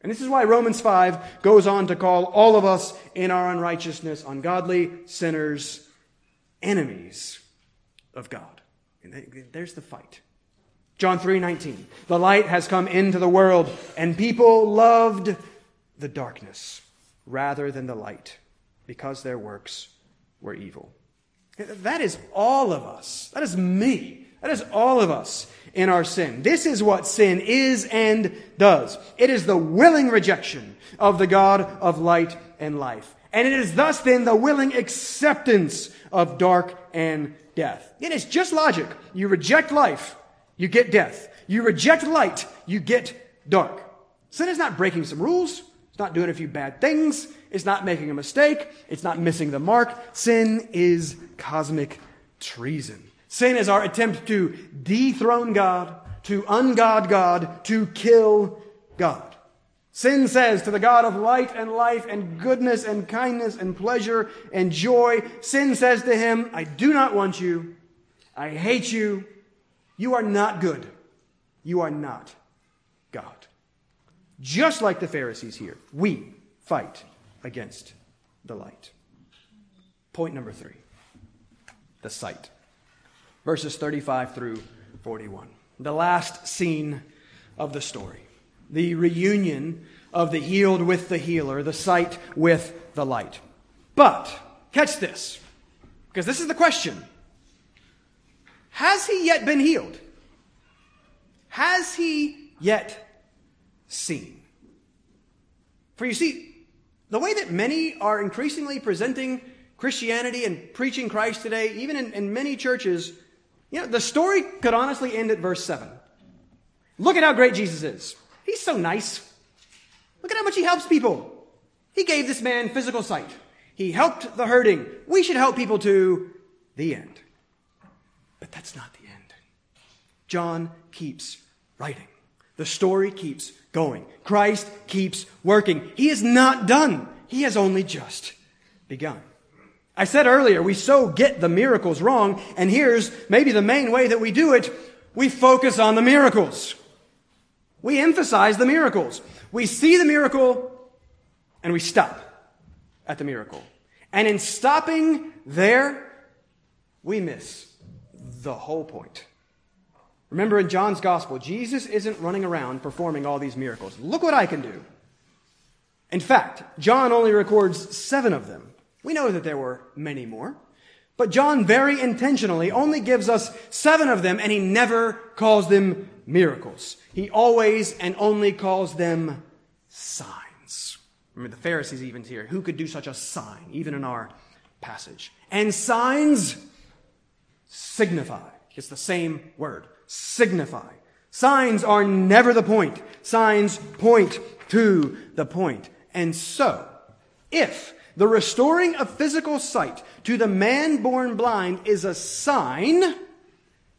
And this is why Romans 5 goes on to call all of us in our unrighteousness ungodly, sinners, enemies of God. And there's the fight. John 3:19. The light has come into the world and people loved the darkness rather than the light because their works were evil. That is all of us. That is me. That is all of us in our sin. This is what sin is and does. It is the willing rejection of the God of light and life. And it is thus then the willing acceptance of dark and death. It is just logic. You reject life, you get death. You reject light, you get dark. Sin is not breaking some rules. It's not doing a few bad things. It's not making a mistake. It's not missing the mark. Sin is cosmic treason. Sin is our attempt to dethrone God, to ungod God, to kill God. Sin says to the God of light and life and goodness and kindness and pleasure and joy, sin says to him, I do not want you. I hate you. You are not good. You are not God. Just like the Pharisees here, we fight against the light. Point number three the sight. Verses 35 through 41. The last scene of the story the reunion of the healed with the healer, the sight with the light. But, catch this, because this is the question Has he yet been healed? Has he yet seen? For you see, the way that many are increasingly presenting Christianity and preaching Christ today, even in, in many churches, you know, the story could honestly end at verse 7. Look at how great Jesus is. He's so nice. Look at how much he helps people. He gave this man physical sight. He helped the hurting. We should help people to the end. But that's not the end. John keeps writing. The story keeps going. Christ keeps working. He is not done. He has only just begun. I said earlier, we so get the miracles wrong, and here's maybe the main way that we do it. We focus on the miracles. We emphasize the miracles. We see the miracle and we stop at the miracle. And in stopping there, we miss the whole point. Remember in John's gospel, Jesus isn't running around performing all these miracles. Look what I can do. In fact, John only records seven of them. We know that there were many more. But John very intentionally only gives us seven of them and he never calls them miracles. He always and only calls them signs. Remember, the Pharisees even here. Who could do such a sign, even in our passage? And signs signify. It's the same word. Signify. Signs are never the point. Signs point to the point. And so, if the restoring of physical sight to the man born blind is a sign,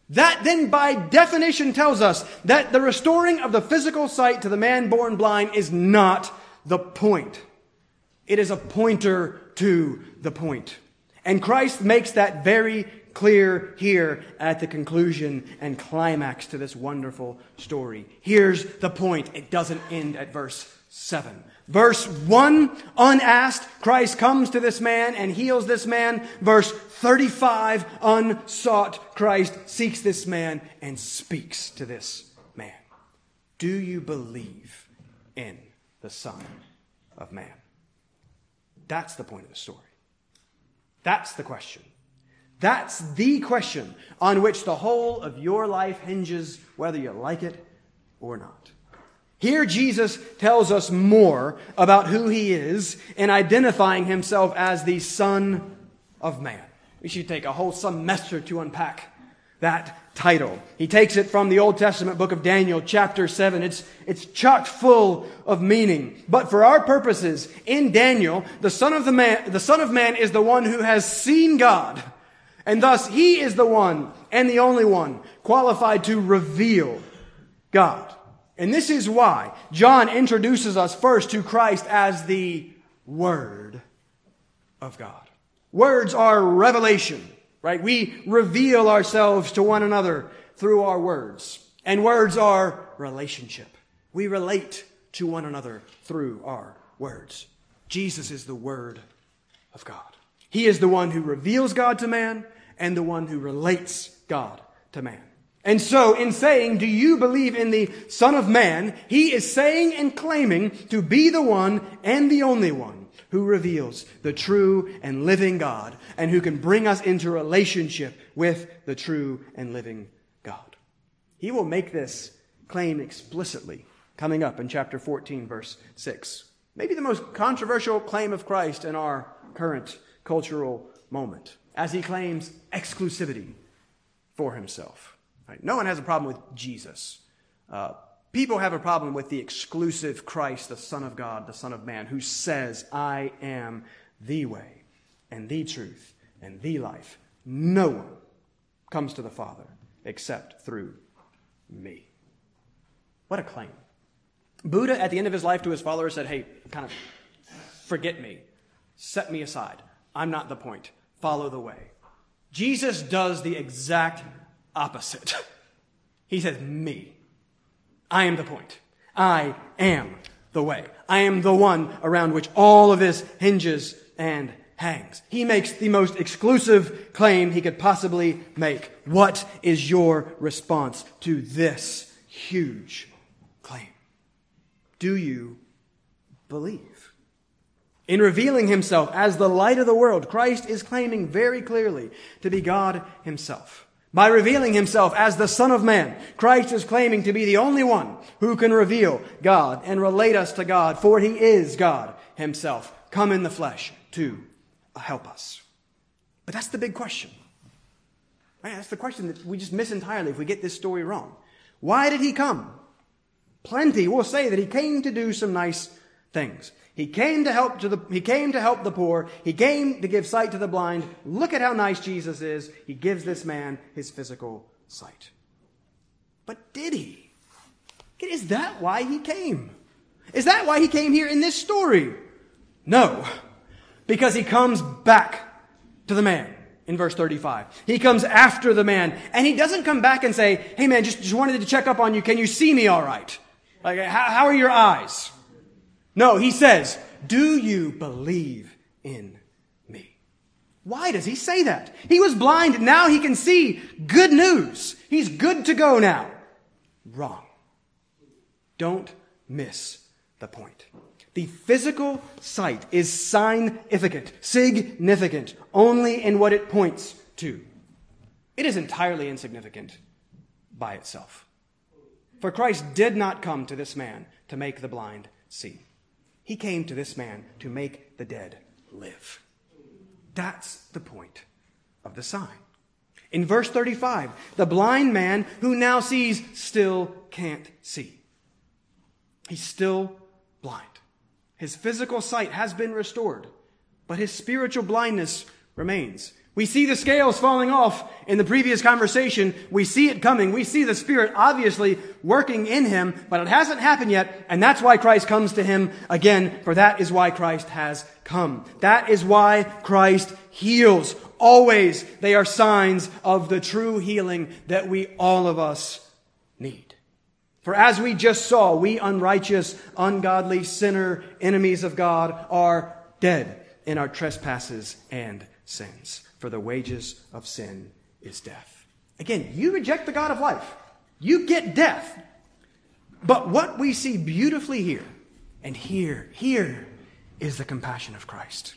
that then by definition tells us that the restoring of the physical sight to the man born blind is not the point. It is a pointer to the point. And Christ makes that very clear here at the conclusion and climax to this wonderful story. Here's the point. It doesn't end at verse 7. Verse 1, unasked, Christ comes to this man and heals this man. Verse 35, unsought, Christ seeks this man and speaks to this man. Do you believe in the Son of Man? That's the point of the story. That's the question. That's the question on which the whole of your life hinges, whether you like it or not. Here, Jesus tells us more about who he is in identifying himself as the Son of Man. We should take a whole semester to unpack that title. He takes it from the Old Testament book of Daniel, chapter 7. It's, it's chock full of meaning. But for our purposes, in Daniel, the Son of the Man, the Son of Man is the one who has seen God. And thus, he is the one and the only one qualified to reveal God. And this is why John introduces us first to Christ as the Word of God. Words are revelation, right? We reveal ourselves to one another through our words. And words are relationship. We relate to one another through our words. Jesus is the Word of God. He is the one who reveals God to man and the one who relates God to man. And so, in saying, Do you believe in the Son of Man? He is saying and claiming to be the one and the only one who reveals the true and living God and who can bring us into relationship with the true and living God. He will make this claim explicitly coming up in chapter 14, verse 6. Maybe the most controversial claim of Christ in our current cultural moment, as he claims exclusivity for himself. Right? No one has a problem with Jesus. Uh, people have a problem with the exclusive Christ, the Son of God, the Son of Man, who says, I am the way and the truth and the life. No one comes to the Father except through me. What a claim. Buddha, at the end of his life to his followers, said, Hey, kind of forget me, set me aside. I'm not the point. Follow the way. Jesus does the exact opposite. He says, Me. I am the point. I am the way. I am the one around which all of this hinges and hangs. He makes the most exclusive claim he could possibly make. What is your response to this huge claim? Do you believe? In revealing himself as the light of the world, Christ is claiming very clearly to be God himself. By revealing himself as the Son of Man, Christ is claiming to be the only one who can reveal God and relate us to God, for he is God himself, come in the flesh to help us. But that's the big question. That's the question that we just miss entirely if we get this story wrong. Why did he come? Plenty will say that he came to do some nice things. He came to help to the, he came to help the poor. He came to give sight to the blind. Look at how nice Jesus is. He gives this man his physical sight. But did he? Is that why he came? Is that why he came here in this story? No. Because he comes back to the man in verse 35. He comes after the man and he doesn't come back and say, Hey man, just, just wanted to check up on you. Can you see me all right? Like, how, how are your eyes? No, he says, Do you believe in me? Why does he say that? He was blind, now he can see. Good news. He's good to go now. Wrong. Don't miss the point. The physical sight is significant, significant, only in what it points to. It is entirely insignificant by itself. For Christ did not come to this man to make the blind see. He came to this man to make the dead live. That's the point of the sign. In verse 35, the blind man who now sees still can't see. He's still blind. His physical sight has been restored, but his spiritual blindness remains. We see the scales falling off in the previous conversation. We see it coming. We see the Spirit obviously working in him, but it hasn't happened yet. And that's why Christ comes to him again, for that is why Christ has come. That is why Christ heals. Always they are signs of the true healing that we all of us need. For as we just saw, we unrighteous, ungodly, sinner, enemies of God are dead in our trespasses and sins. For the wages of sin is death. Again, you reject the God of life. You get death. But what we see beautifully here, and here, here is the compassion of Christ.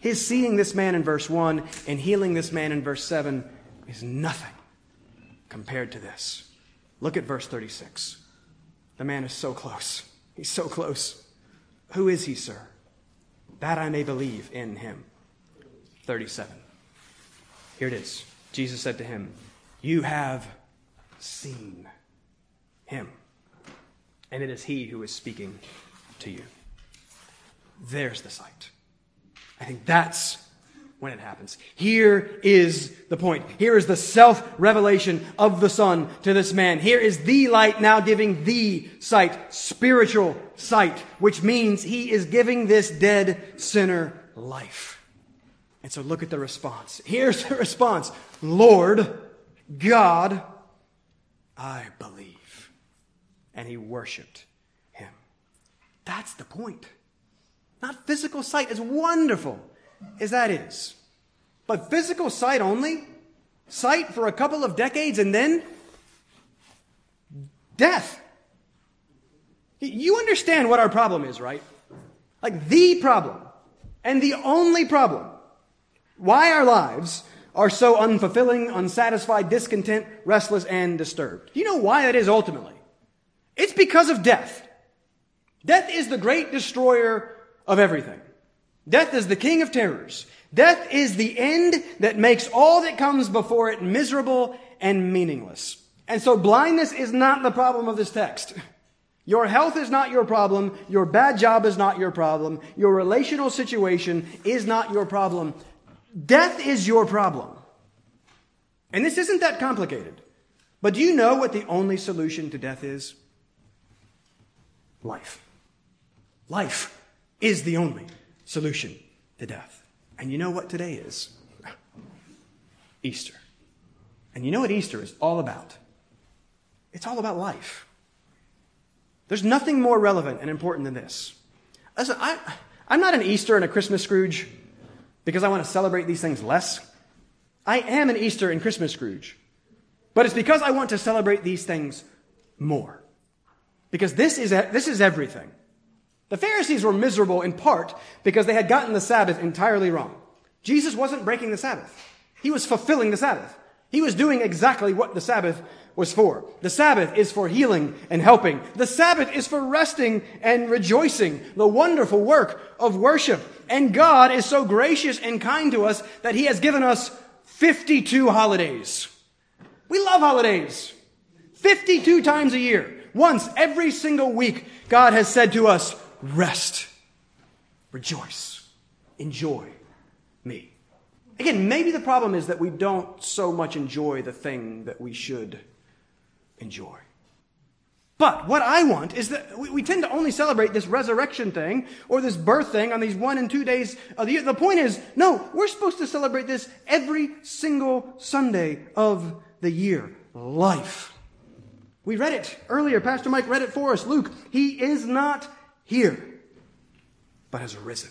His seeing this man in verse 1 and healing this man in verse 7 is nothing compared to this. Look at verse 36. The man is so close. He's so close. Who is he, sir? That I may believe in him. 37. Here it is. Jesus said to him, You have seen him. And it is he who is speaking to you. There's the sight. I think that's when it happens. Here is the point. Here is the self revelation of the Son to this man. Here is the light now giving the sight, spiritual sight, which means he is giving this dead sinner life. And so look at the response. Here's the response Lord, God, I believe. And he worshiped him. That's the point. Not physical sight, as wonderful as that is. But physical sight only, sight for a couple of decades, and then death. You understand what our problem is, right? Like the problem, and the only problem. Why our lives are so unfulfilling, unsatisfied, discontent, restless, and disturbed. Do you know why that is ultimately? It's because of death. Death is the great destroyer of everything. Death is the king of terrors. Death is the end that makes all that comes before it miserable and meaningless. And so blindness is not the problem of this text. Your health is not your problem. Your bad job is not your problem. Your relational situation is not your problem. Death is your problem. And this isn't that complicated. But do you know what the only solution to death is? Life. Life is the only solution to death. And you know what today is? Easter. And you know what Easter is all about? It's all about life. There's nothing more relevant and important than this. Listen, I, I'm not an Easter and a Christmas Scrooge because I want to celebrate these things less. I am an Easter and Christmas Scrooge. But it's because I want to celebrate these things more. Because this is, this is everything. The Pharisees were miserable in part because they had gotten the Sabbath entirely wrong. Jesus wasn't breaking the Sabbath. He was fulfilling the Sabbath. He was doing exactly what the Sabbath was for. The Sabbath is for healing and helping. The Sabbath is for resting and rejoicing, the wonderful work of worship. And God is so gracious and kind to us that He has given us 52 holidays. We love holidays. 52 times a year. Once every single week, God has said to us, rest, rejoice, enjoy me. Again, maybe the problem is that we don't so much enjoy the thing that we should enjoy. But what I want is that we, we, tend to only celebrate this resurrection thing or this birth thing on these one and two days of the year. The point is, no, we're supposed to celebrate this every single Sunday of the year. Life. We read it earlier. Pastor Mike read it for us. Luke, he is not here, but has arisen.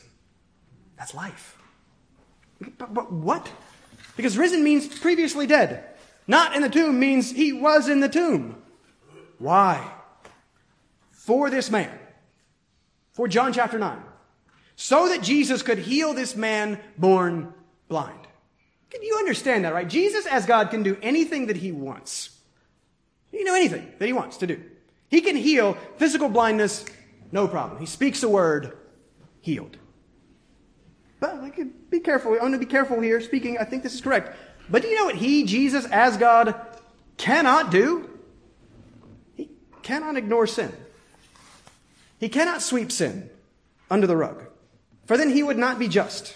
That's life. But, but what? Because risen means previously dead. Not in the tomb means he was in the tomb. Why? For this man. For John chapter 9. So that Jesus could heal this man born blind. Can you understand that, right? Jesus, as God, can do anything that he wants. You know anything that he wants to do. He can heal physical blindness no problem. He speaks a word, healed. But like, be careful. I want to be careful here speaking. I think this is correct. But do you know what he, Jesus, as God, cannot do? He cannot ignore sin. He cannot sweep sin under the rug. For then he would not be just.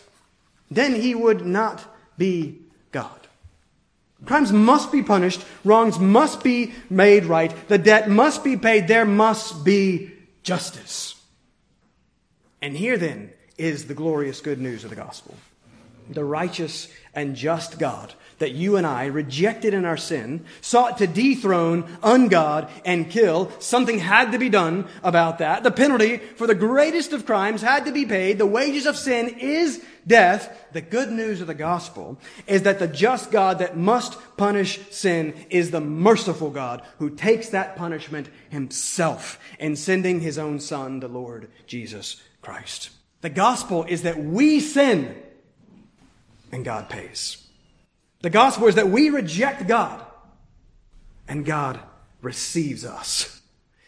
Then he would not be God. Crimes must be punished. Wrongs must be made right. The debt must be paid. There must be justice. And here then is the glorious good news of the gospel. The righteous and just God that you and I, rejected in our sin, sought to dethrone, ungod, and kill. Something had to be done about that. The penalty for the greatest of crimes had to be paid. The wages of sin is death. The good news of the gospel is that the just God that must punish sin is the merciful God who takes that punishment himself in sending his own son, the Lord Jesus Christ. The gospel is that we sin and God pays. The gospel is that we reject God and God receives us.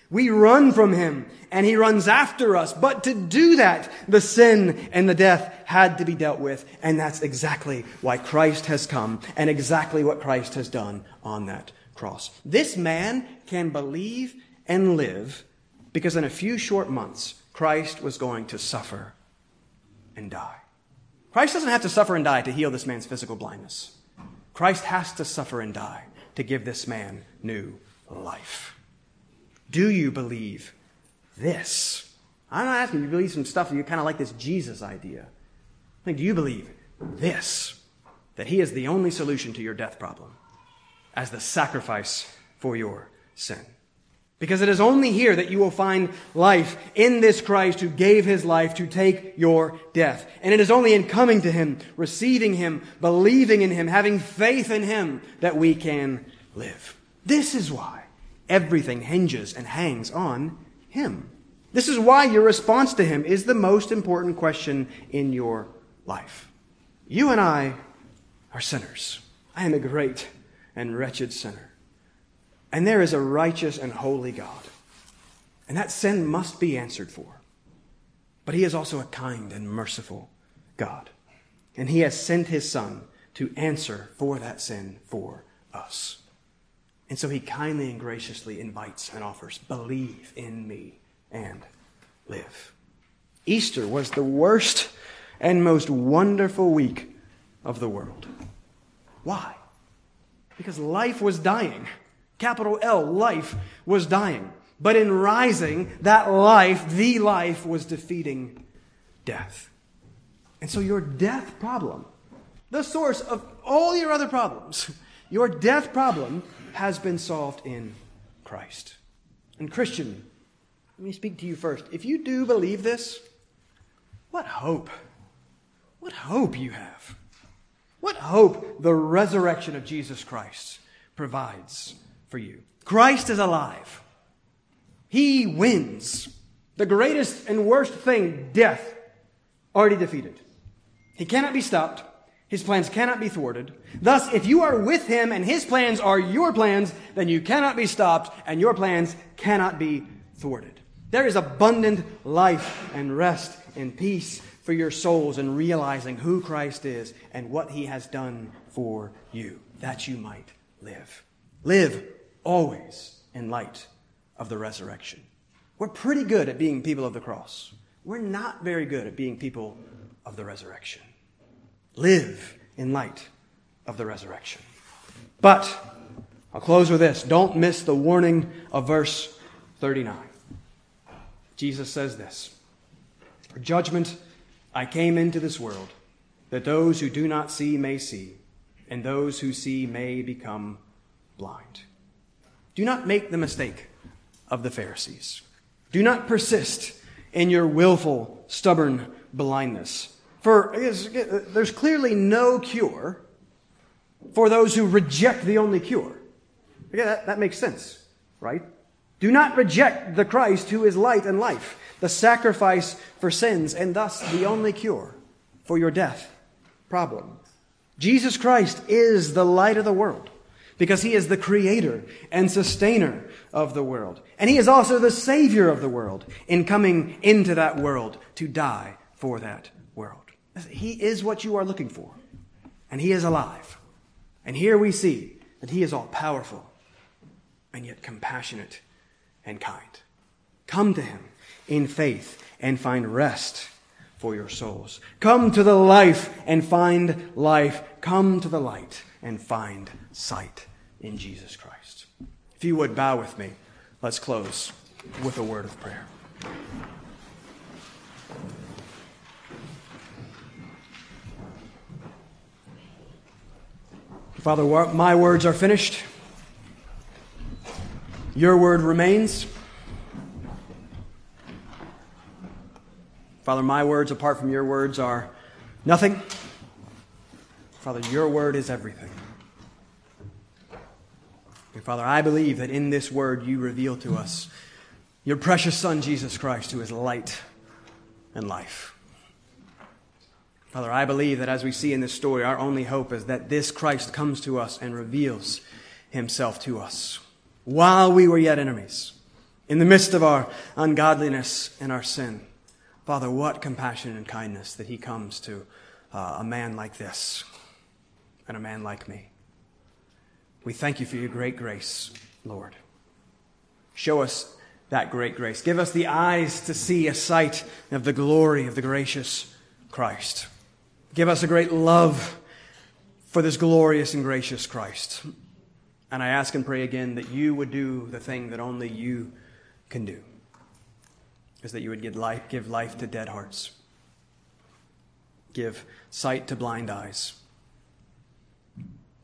We run from him and he runs after us. But to do that, the sin and the death had to be dealt with. And that's exactly why Christ has come and exactly what Christ has done on that cross. This man can believe and live because in a few short months, Christ was going to suffer and die. Christ doesn't have to suffer and die to heal this man's physical blindness. Christ has to suffer and die to give this man new life. Do you believe this? I'm not asking you to believe some stuff you kind of like this Jesus idea. I mean, do you believe this? That he is the only solution to your death problem as the sacrifice for your sin. Because it is only here that you will find life in this Christ who gave his life to take your death. And it is only in coming to him, receiving him, believing in him, having faith in him that we can live. This is why everything hinges and hangs on him. This is why your response to him is the most important question in your life. You and I are sinners. I am a great and wretched sinner. And there is a righteous and holy God. And that sin must be answered for. But He is also a kind and merciful God. And He has sent His Son to answer for that sin for us. And so He kindly and graciously invites and offers believe in me and live. Easter was the worst and most wonderful week of the world. Why? Because life was dying. Capital L, life was dying. But in rising, that life, the life, was defeating death. And so your death problem, the source of all your other problems, your death problem has been solved in Christ. And Christian, let me speak to you first. If you do believe this, what hope? What hope you have? What hope the resurrection of Jesus Christ provides for you. Christ is alive. He wins. The greatest and worst thing, death, already defeated. He cannot be stopped. His plans cannot be thwarted. Thus, if you are with him and his plans are your plans, then you cannot be stopped and your plans cannot be thwarted. There is abundant life and rest and peace for your souls in realizing who Christ is and what he has done for you, that you might live. Live always in light of the resurrection. We're pretty good at being people of the cross. We're not very good at being people of the resurrection. Live in light of the resurrection. But I'll close with this. Don't miss the warning of verse 39. Jesus says this For judgment I came into this world, that those who do not see may see, and those who see may become blind. Do not make the mistake of the Pharisees. Do not persist in your willful, stubborn blindness. For there's clearly no cure for those who reject the only cure. Yeah, that, that makes sense, right? Do not reject the Christ who is light and life, the sacrifice for sins, and thus the only cure for your death problem. Jesus Christ is the light of the world because he is the creator and sustainer of the world. And he is also the savior of the world in coming into that world to die for that world. He is what you are looking for. And he is alive. And here we see that he is all powerful and yet compassionate and kind. Come to him in faith and find rest for your souls. Come to the life and find life. Come to the light and find sight in Jesus Christ. If you would bow with me, let's close with a word of prayer. Father, my words are finished. Your word remains. Father, my words apart from your words are nothing. Father, your word is everything. Father, I believe that in this word you reveal to us your precious Son, Jesus Christ, who is light and life. Father, I believe that as we see in this story, our only hope is that this Christ comes to us and reveals himself to us while we were yet enemies, in the midst of our ungodliness and our sin. Father, what compassion and kindness that he comes to uh, a man like this and a man like me. We thank you for your great grace, Lord. Show us that great grace. Give us the eyes to see a sight of the glory of the gracious Christ. Give us a great love for this glorious and gracious Christ. And I ask and pray again that you would do the thing that only you can do. Is that you would give life, give life to dead hearts. Give sight to blind eyes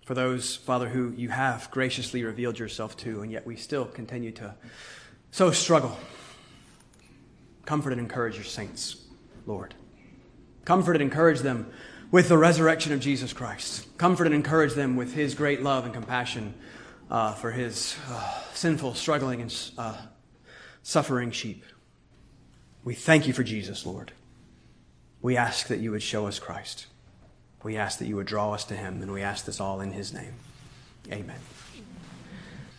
for those, Father, who you have graciously revealed yourself to, and yet we still continue to so struggle. Comfort and encourage your saints, Lord. Comfort and encourage them with the resurrection of Jesus Christ. Comfort and encourage them with his great love and compassion uh, for his uh, sinful, struggling, and uh, suffering sheep. We thank you for Jesus, Lord. We ask that you would show us Christ. We ask that you would draw us to him, and we ask this all in his name. Amen.